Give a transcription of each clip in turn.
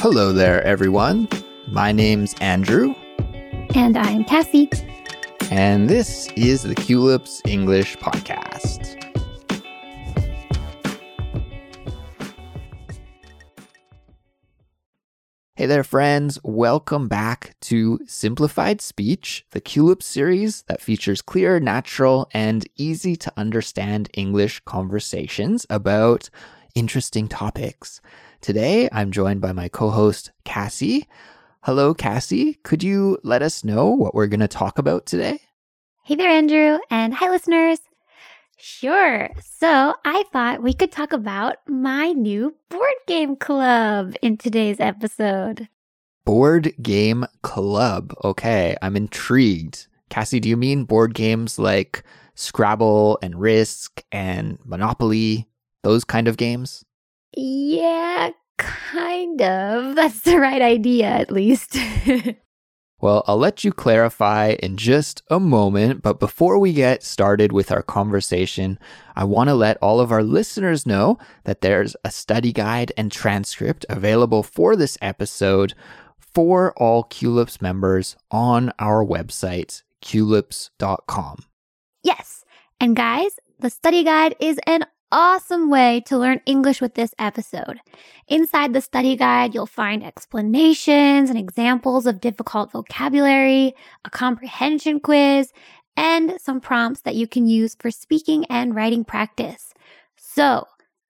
Hello there, everyone. My name's Andrew. And I'm Kassy. And this is the Culips English Podcast. Hey there, friends. Welcome back to Simplified Speech, the Culips series that features clear, natural, and easy to understand English conversations about interesting topics. Today, I'm joined by my co host, Kassy. Hello, Kassy. Could you let us know what we're going to talk about today? Hey there, Andrew, and hi, listeners. Sure. So I thought we could talk about my new board game club in today's episode. Board game club. Okay, I'm intrigued. Kassy, do you mean board games like Scrabble and Risk and Monopoly? Those kind of games? Yeah, kind of. That's the right idea, at least. Well, I'll let you clarify in just a moment, but before we get started with our conversation, I want to let all of our listeners know that there's a study guide and transcript available for this episode for all Culips members on our website, culips.com. yes. And guys, the study guide is an awesome way to learn English with this episode. Inside the study guide, you'll find explanations and examples of difficult vocabulary, a comprehension quiz, and some prompts that you can use for speaking and writing practice. So,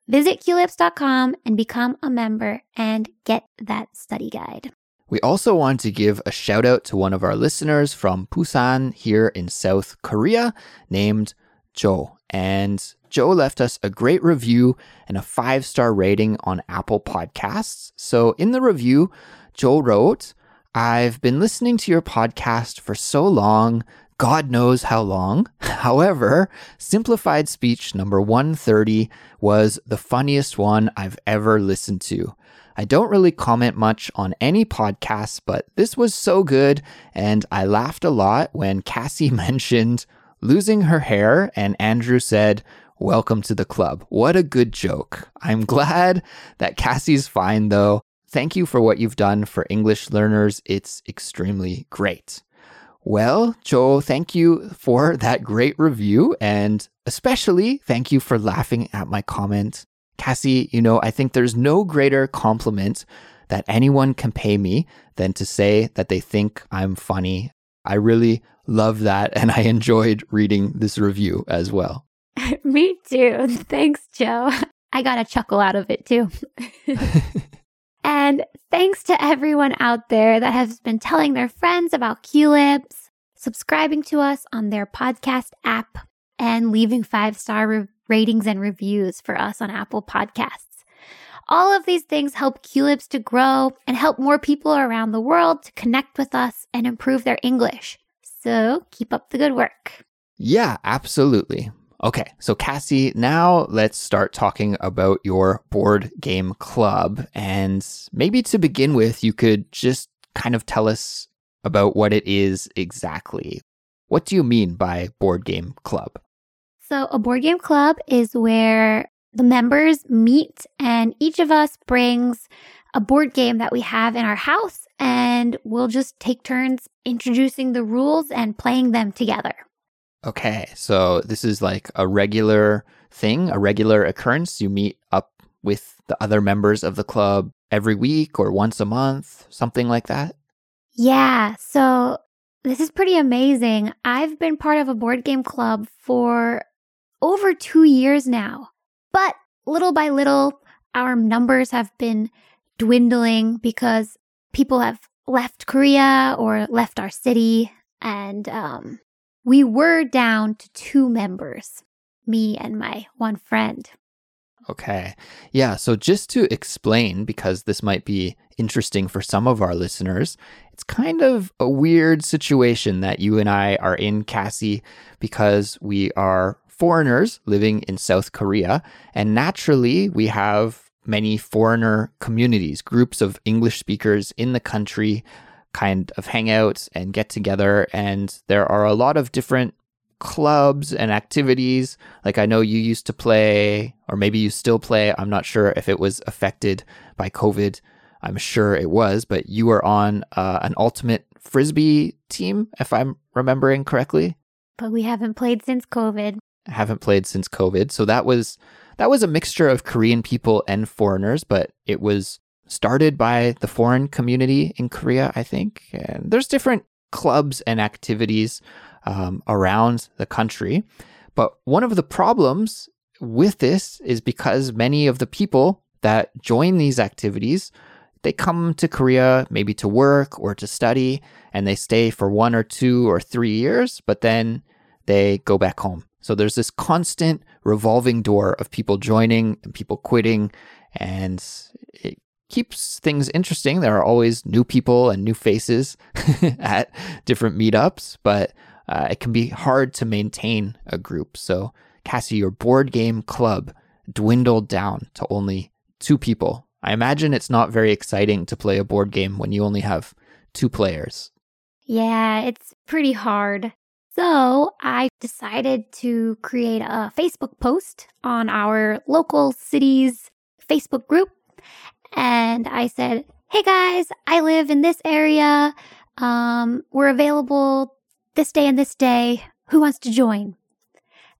visit culips.com and become a member and get that study guide. We also want to give a shout out to one of our listeners from Busan here in South Korea named Joe. And Joe left us a great review and a five star rating on Apple Podcasts. So in the review, Joe wrote, I've been listening to your podcast for so long, God knows how long. However, Simplified Speech number 130 was the funniest one I've ever listened to. I don't really comment much on any podcasts, but this was so good, and I laughed a lot when Kassy mentioned losing her hair, and Andrew said, Welcome to the club. What a good joke. I'm glad that Kassy's fine, though. Thank you for what you've done for English learners. It's extremely great. Well, Joe, thank you for that great review, and especially thank you for laughing at my comment. Kassy, you know, I think there's no greater compliment that anyone can pay me than to say that they think I'm funny. I really love that, and I enjoyed reading this review as well. Me too. Thanks, Joe. I got a chuckle out of it too. and thanks to everyone out there that has been telling their friends about Culips, subscribing to us on their podcast app, and leaving five star re- ratings and reviews for us on Apple Podcasts. All of these things help Culips to grow and help more people around the world to connect with us and improve their English. So keep up the good work. Yeah, absolutely. Okay, so Kassy, now let's start talking about your board game club. And maybe to begin with, you could just kind of tell us about what it is exactly. What do you mean by board game club? So, a board game club is where the members meet and each of us brings a board game that we have in our house and we'll just take turns introducing the rules and playing them together. Okay, so this is like a regular thing, a regular occurrence. You meet up with the other members of the club every week or once a month, something like that? Yeah, so this is pretty amazing. I've been part of a board game club for over two years now. But little by little, our numbers have been dwindling because people have left Korea or left our city. And um, we were down to two members, me and my one friend. Okay. Yeah. So, just to explain, because this might be interesting for some of our listeners, it's kind of a weird situation that you and I are in, Kassy, because we are foreigners living in South Korea. And naturally, we have many foreigner communities, groups of English speakers in the country kind of hang out and get together. And there are a lot of different clubs and activities. Like I know you used to play, or maybe you still play. I'm not sure if it was affected by COVID I'm sure it was, but you were on uh, an ultimate frisbee team, if I'm remembering correctly. But we haven't played since COVID. I haven't played since COVID, so that was that was a mixture of Korean people and foreigners, but it was started by the foreign community in Korea, I think. And there's different clubs and activities um, around the country. But one of the problems with this is because many of the people that join these activities they come to Korea maybe to work or to study and they stay for one or two or three years, but then they go back home. So there's this constant revolving door of people joining and people quitting, and it keeps things interesting. There are always new people and new faces at different meetups, but uh, it can be hard to maintain a group. So, Kassy, your board game club dwindled down to only two people I imagine it's not very exciting to play a board game when you only have two players. Yeah, it's pretty hard. So I decided to create a Facebook post on our local city's Facebook group. And I said, Hey guys, I live in this area. Um, we're available this day and this day. Who wants to join?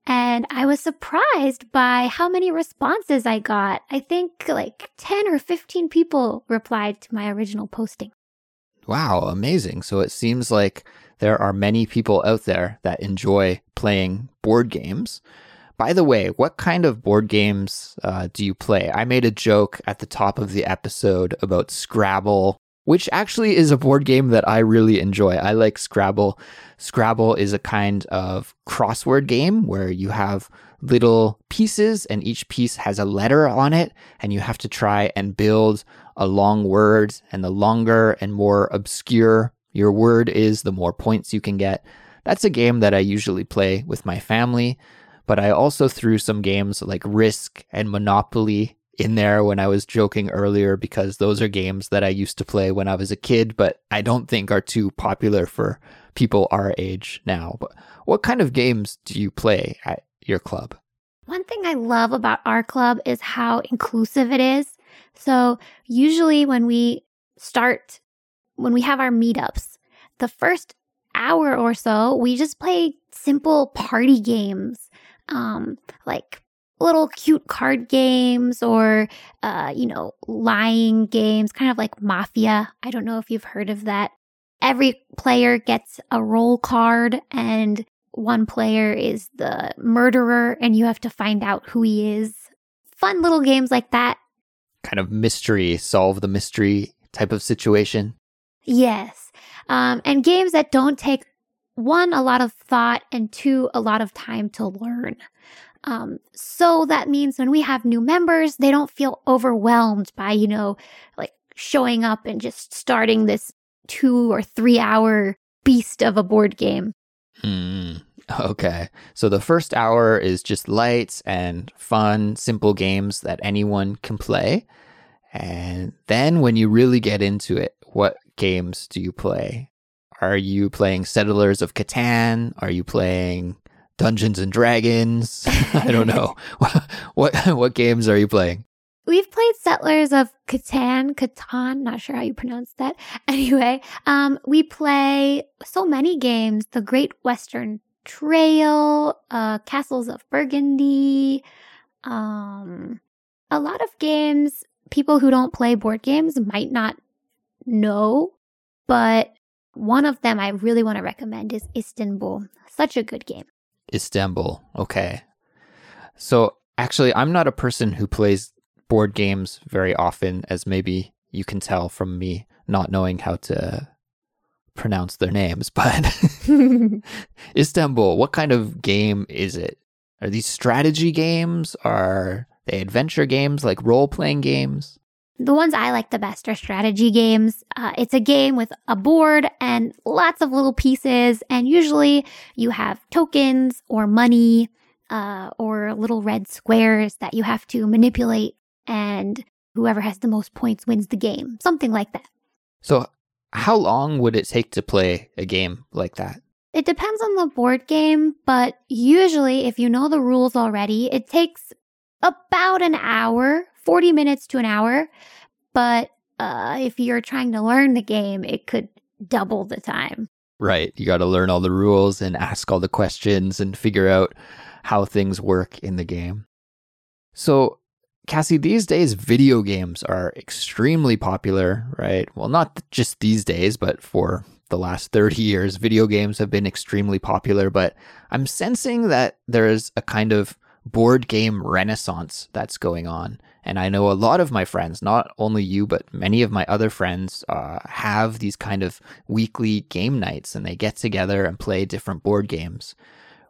And I was surprised by how many responses I got. I think like 10 or 15 people replied to my original posting. Wow, amazing. So it seems like there are many people out there that enjoy playing board games. By the way, what kind of board games uh, do you play? I made a joke at the top of the episode about Scrabble which actually is a board game that I really enjoy. I like Scrabble. Scrabble is a kind of crossword game where you have little pieces and each piece has a letter on it and you have to try and build a long word and the longer and more obscure your word is, the more points you can get. That's a game that I usually play with my family, but I also threw some games like Risk and Monopoly in there when I was joking earlier because those are games that I used to play when I was a kid, but I don't think are too popular for people our age now. But what kind of games do you play at your club? One thing I love about our club is how inclusive it is. So, usually when we start, when we have our meetups, the first hour or so, we just play simple party games, um, like little cute card games or, uh, you know, lying games, kind of like Mafia. I don't know if you've heard of that. Every player gets a role card and one player is the murderer and you have to find out who he is. Fun little games like that. Kind of mystery, solve the mystery type of situation. Yes. Um, and games that don't take one, a lot of thought, and two, a lot of time to learn. Um, so that means when we have new members, they don't feel overwhelmed by, you know, like showing up and just starting this two or three hour beast of a board game. Mm, okay. So the first hour is just lights and fun, simple games that anyone can play. And then when you really get into it, what games do you play? Are you playing Settlers of Catan? Are you playing Dungeons and Dragons. I don't know. what what games are you playing? We've played Settlers of Catan, Catan, not sure how you pronounce that. Anyway, um, we play so many games. The Great Western Trail, uh, Castles of Burgundy, um, a lot of games people who don't play board games might not know, but one of them I really want to recommend is Istanbul. Such a good game. Istanbul. Okay. So actually, I'm not a person who plays board games very often, as maybe you can tell from me not knowing how to pronounce their names. But Istanbul, what kind of game is it? Are these strategy games? Are they adventure games like role playing games? The ones I like the best are strategy games. Uh, it's a game with a board and lots of little pieces, and usually you have tokens or money uh, or little red squares that you have to manipulate, and whoever has the most points wins the game. Something like that. So, how long would it take to play a game like that? It depends on the board game, but usually, if you know the rules already, it takes about an hour 40 minutes to an hour. But uh, if you're trying to learn the game, it could double the time. Right. You got to learn all the rules and ask all the questions and figure out how things work in the game. So, Kassy, these days video games are extremely popular, right? Well, not just these days, but for the last 30 years, video games have been extremely popular. But I'm sensing that there is a kind of board game renaissance that's going on. And I know a lot of my friends, not only you, but many of my other friends, uh, have these kind of weekly game nights and they get together and play different board games.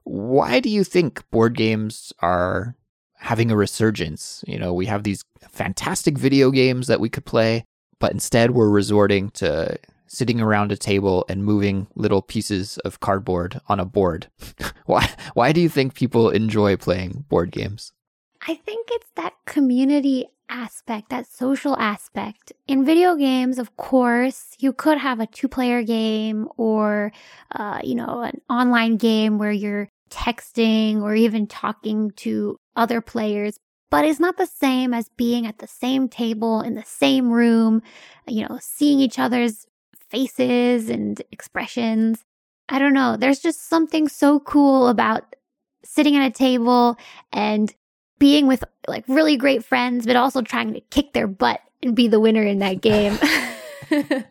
Why do you think board games are having a resurgence? You know, we have these fantastic video games that we could play, but instead we're resorting to sitting around a table and moving little pieces of cardboard on a board. why why do you think people enjoy playing board games? I think it's that community aspect, that social aspect. In video games, of course, you could have a two-player game or uh, you know, an online game where you're texting or even talking to other players, but it's not the same as being at the same table in the same room, you know, seeing each other's faces and expressions. I don't know. There's just something so cool about sitting at a table and being with like really great friends, but also trying to kick their butt and be the winner in that game.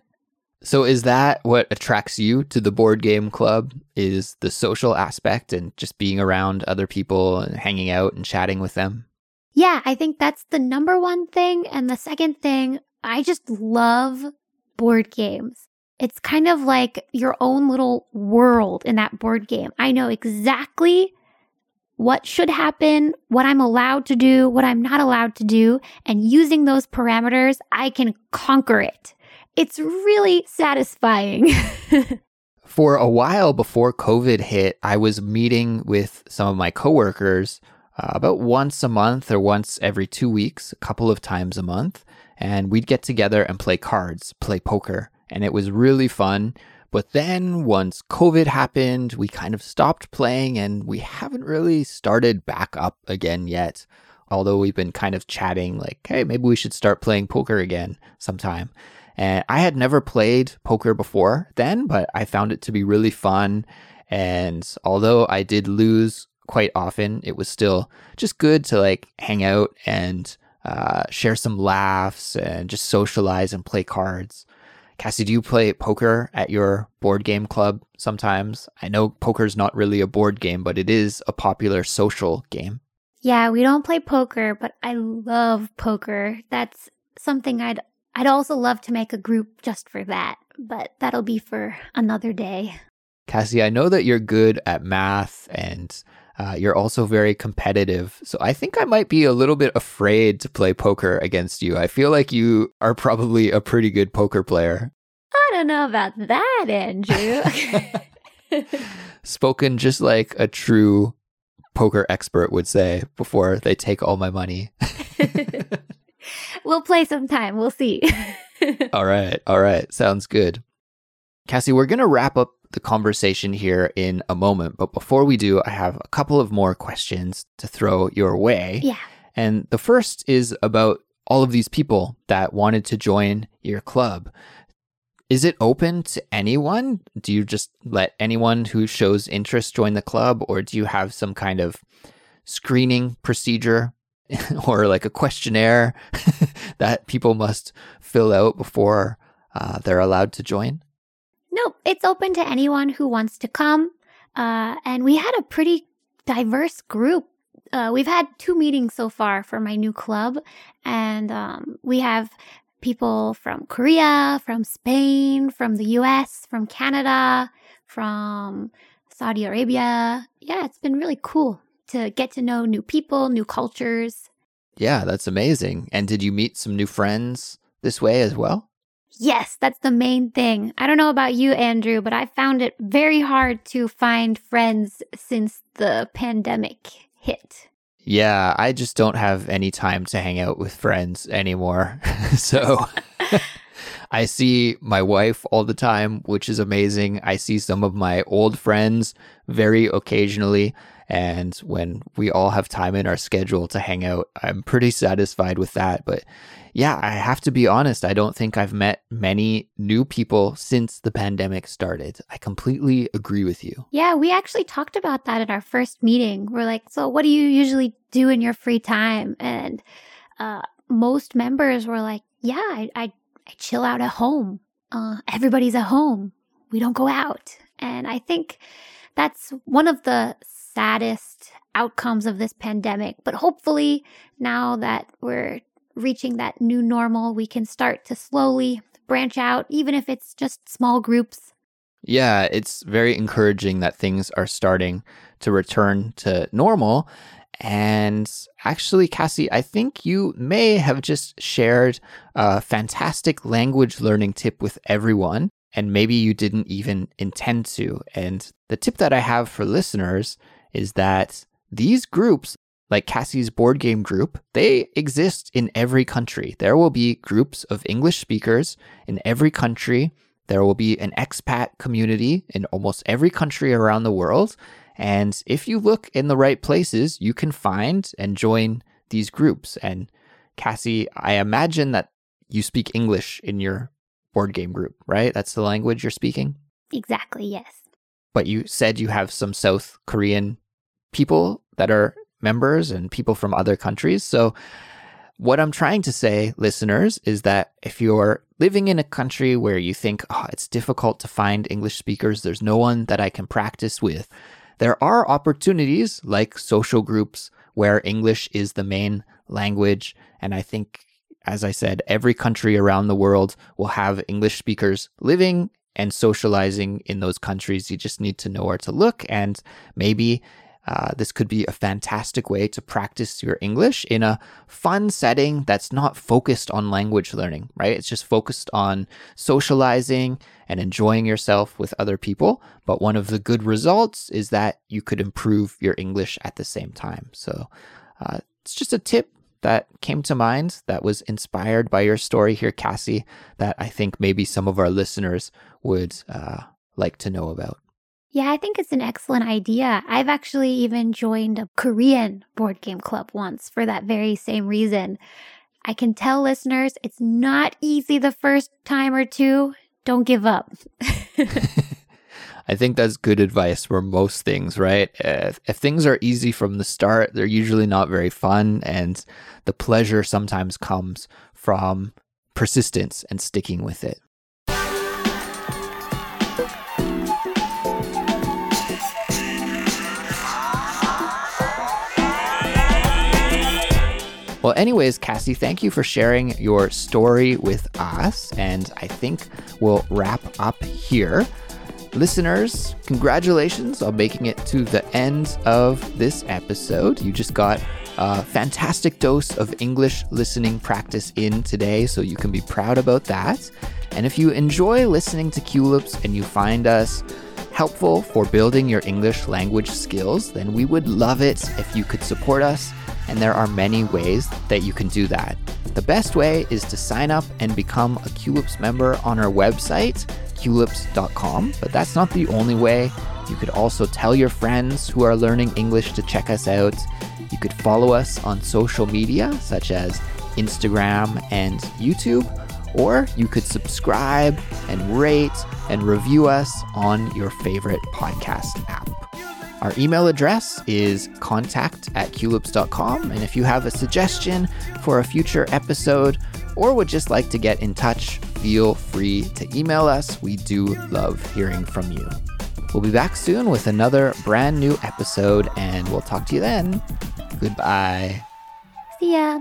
so is that what attracts you to the board game club is the social aspect and just being around other people and hanging out and chatting with them? Yeah, I think that's the number one thing and the second thing, I just love board games. It's kind of like your own little world in that board game. I know exactly what should happen, what I'm allowed to do, what I'm not allowed to do, and using those parameters, I can conquer it. It's really satisfying. For a while before COVID hit, I was meeting with some of my coworkers uh, about once a month or once every two weeks, a couple of times a month, and we'd get together and play cards, play poker and it was really fun. But then once COVID happened, we kind of stopped playing and we haven't really started back up again yet. Although we've been kind of chatting like, hey, maybe we should start playing poker again sometime. And I had never played poker before then, but I found it to be really fun. And although I did lose quite often, it was still just good to like hang out and uh, share some laughs and just socialize and play cards. Kassy, do you play poker at your board game club sometimes? I know poker's not really a board game, but it is a popular social game. Yeah, we don't play poker, but I love poker. That's something I'd I'd also love to make a group just for that, but that'll be for another day. Kassy, I know that you're good at math and uh, you're also very competitive. So I think I might be a little bit afraid to play poker against you. I feel like you are probably a pretty good poker player. I don't know about that, Andrew. Spoken just like a true poker expert would say before they take all my money. we'll play sometime. We'll see. all right. All right. Sounds good. Kassy, we're going to wrap up the conversation here in a moment. But before we do, I have a couple of more questions to throw your way. Yeah. And the first is about all of these people that wanted to join your club. Is it open to anyone? Do you just let anyone who shows interest join the club, or do you have some kind of screening procedure or like a questionnaire that people must fill out before uh, they're allowed to join? Nope, it's open to anyone who wants to come. Uh, and we had a pretty diverse group. Uh, we've had two meetings so far for my new club, and um, we have people from Korea, from Spain, from the US, from Canada, from Saudi Arabia. Yeah, it's been really cool to get to know new people, new cultures. Yeah, that's amazing. And did you meet some new friends this way as well? Yes, that's the main thing. I don't know about you, Andrew, but I found it very hard to find friends since the pandemic hit. Yeah, I just don't have any time to hang out with friends anymore. so I see my wife all the time, which is amazing. I see some of my old friends very occasionally. And when we all have time in our schedule to hang out, I'm pretty satisfied with that. But yeah, I have to be honest. I don't think I've met many new people since the pandemic started. I completely agree with you. Yeah, we actually talked about that at our first meeting. We're like, so what do you usually do in your free time? And uh, most members were like, yeah, I, I, I chill out at home. Uh, everybody's at home. We don't go out. And I think that's one of the saddest outcomes of this pandemic. But hopefully, now that we're reaching that new normal, we can start to slowly branch out, even if it's just small groups. Yeah, it's very encouraging that things are starting to return to normal. And actually, Kassy, I think you may have just shared a fantastic language learning tip with everyone, and maybe you didn't even intend to. And the tip that I have for listeners is that these groups like Kassy's board game group, they exist in every country. There will be groups of English speakers in every country. There will be an expat community in almost every country around the world. And if you look in the right places, you can find and join these groups. And Kassy, I imagine that you speak English in your board game group, right? That's the language you're speaking? Exactly, yes. But you said you have some South Korean people that are members and people from other countries. So, what I'm trying to say, listeners, is that if you're living in a country where you think, oh, it's difficult to find English speakers, there's no one that I can practice with, there are opportunities like social groups where English is the main language. And I think, as I said, every country around the world will have English speakers living and socializing in those countries. You just need to know where to look and maybe uh, this could be a fantastic way to practice your English in a fun setting that's not focused on language learning, right? It's just focused on socializing and enjoying yourself with other people. But one of the good results is that you could improve your English at the same time. So uh, it's just a tip that came to mind that was inspired by your story here, Kassy, that I think maybe some of our listeners would uh, like to know about. Yeah, I think it's an excellent idea. I've actually even joined a Korean board game club once for that very same reason. I can tell listeners it's not easy the first time or two. Don't give up. I think that's good advice for most things, right? If, if, things are easy from the start, they're usually not very fun. And the pleasure sometimes comes from persistence and sticking with it. Well, anyways, Kassy, thank you for sharing your story with us. And I think we'll wrap up here. Listeners, congratulations on making it to the end of this episode. You just got a fantastic dose of English listening practice in today, so you can be proud about that. And if you enjoy listening to Culips and you find us helpful for building your English language skills, then we would love it if you could support us and there are many ways that you can do that. The best way is to sign up and become a Culips member on our website, culips.com, but that's not the only way. You could also tell your friends who are learning English to check us out. You could follow us on social media such as Instagram and YouTube, or you could subscribe and rate and review us on your favorite podcast app. Our email address is contact at culips.com. And if you have a suggestion for a future episode or would just like to get in touch, feel free to email us. We do love hearing from you. We'll be back soon with another brand new episode, and we'll talk to you then. Goodbye. See ya.